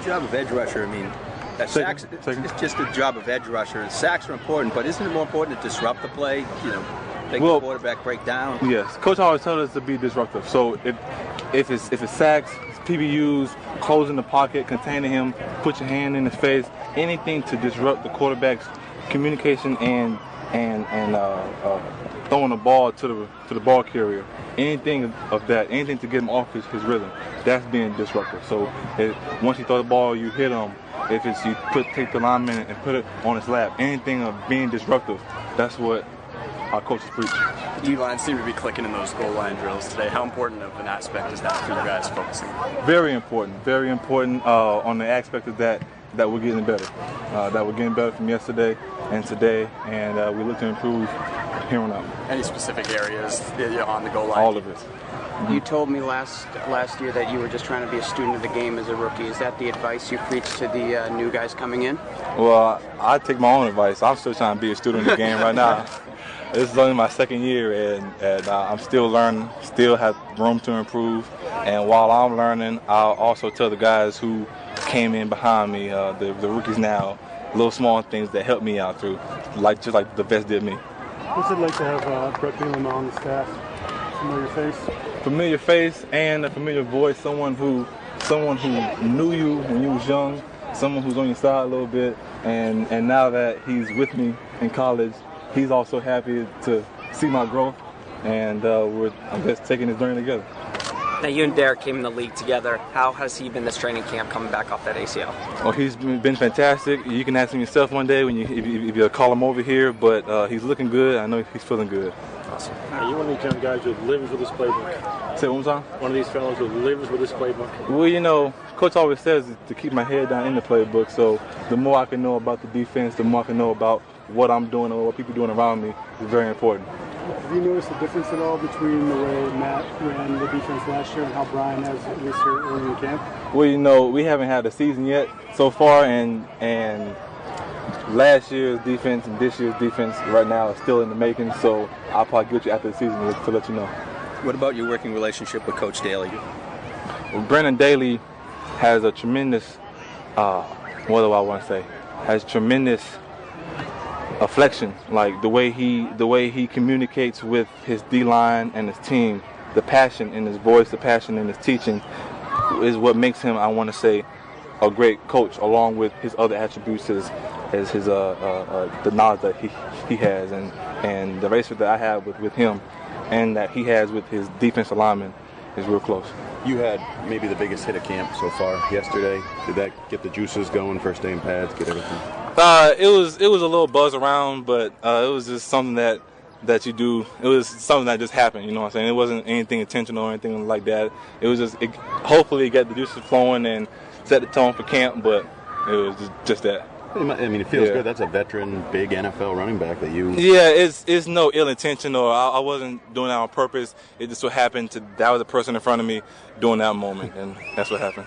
the job of edge rusher? I mean, that Second, sacks, second. it's just a job of edge rusher. Sacks are important, but isn't it more important to disrupt the play? You know, make Well- the quarterback break down. Yes, coach always tells us to be disruptive. So if if it's if it's sacks, PBUs, closing the pocket, containing him, put your hand in his face, anything to disrupt the quarterback's communication and and and uh, uh, throwing the ball to the to the ball carrier, anything of that, anything to get him off his, his rhythm, that's being disruptive. So once you throw the ball, you hit him. If it's you put take the lineman and put it on his lap, anything of being disruptive, that's what our coaches preach. D line seemed to be clicking in those goal line drills today. How important of an aspect is that for you guys focusing? Very important, very important uh, on the aspect of that that we're getting better. Uh, that we're getting better from yesterday and today, and uh, we look to improve here on out. Any specific areas on the goal line? All of it. You told me last last year that you were just trying to be a student of the game as a rookie. Is that the advice you preach to the uh, new guys coming in? Well, I take my own advice. I'm still trying to be a student of the game right now. This is only my second year, and, and uh, I'm still learning, still have room to improve. And while I'm learning, I'll also tell the guys who came in behind me, uh, the, the rookies now, little small things that helped me out through, like just like the vets did me. What's it like to have uh, Brett Bielema on the staff? Familiar face? familiar face and a familiar voice, someone who someone who knew you when you was young, someone who's on your side a little bit, and and now that he's with me in college, he's also happy to see my growth, and uh, we're I'm just taking this journey together. Now you and Derek came in the league together. How has he been this training camp coming back off that ACL? Well, he's been been fantastic. You can ask him yourself one day when you if you, if you call him over here, but uh, he's looking good. I know he's feeling good. Are you one of these young guys who lives with this playbook? Say it one more time. One of these fellows who lives with this playbook? Well, you know, coach always says to keep my head down in the playbook. So the more I can know about the defense, the more I can know about what I'm doing or what people are doing around me is very important. Have you noticed a difference at all between the way Matt ran the defense last year and how Brian has it this year early in camp? Well, you know, we haven't had a season yet so far, and and last year's defense and this year's defense right now is still in the making. So I'll probably get you after the season to let you know. What about your working relationship with Coach Daly? Well, Brendan Daly has a tremendous, uh, what do I want to say? Has tremendous afflection, like the way he the way he communicates with his D line and his team, the passion in his voice, the passion in his teaching, is what makes him, I want to say, a great coach. Along with his other attributes, as as his uh, uh, uh, the knowledge that he he has, and and the relationship that I have with with him, and that he has with his defense alignment is real close. You had maybe the biggest hit of camp so far yesterday. Did that get the juices going? First day in pads, get everything. Uh, it was it was a little buzz around, but uh, it was just something that that you do. It was something that just happened. You know what I'm saying? It wasn't anything intentional or anything like that. It was just it, hopefully it got the juices flowing and set the tone for camp. But it was just, just that. I mean, it feels Yeah. good. That's a veteran, big NFL running back that you. Yeah, it's it's no ill intention or I, I wasn't doing that on purpose. It just so happened to that was a person in front of me during that moment, and that's what happened.